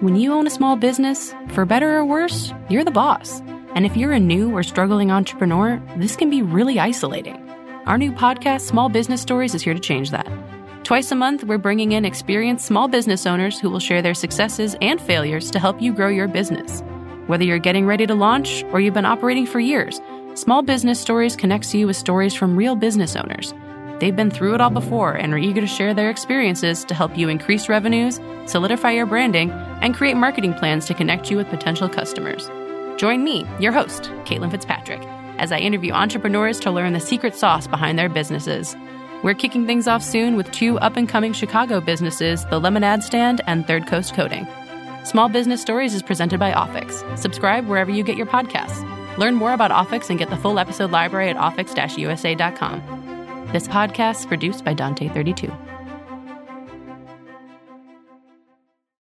When you own a small business, for better or worse, you're the boss. And if you're a new or struggling entrepreneur, this can be really isolating. Our new podcast, Small Business Stories, is here to change that. Twice a month, we're bringing in experienced small business owners who will share their successes and failures to help you grow your business. Whether you're getting ready to launch or you've been operating for years, Small Business Stories connects you with stories from real business owners. They've been through it all before and are eager to share their experiences to help you increase revenues, solidify your branding, and create marketing plans to connect you with potential customers. Join me, your host, Kaitlyn Fitzpatrick, as I interview entrepreneurs to learn the secret sauce behind their businesses. We're kicking things off soon with two up and coming Chicago businesses, The Lemon Ad Stand and Third Coast Coding. Small Business Stories is presented by Offix. Subscribe wherever you get your podcasts. Learn more about Offix and get the full episode library at offix-usa.com. This podcast is produced by Dante32.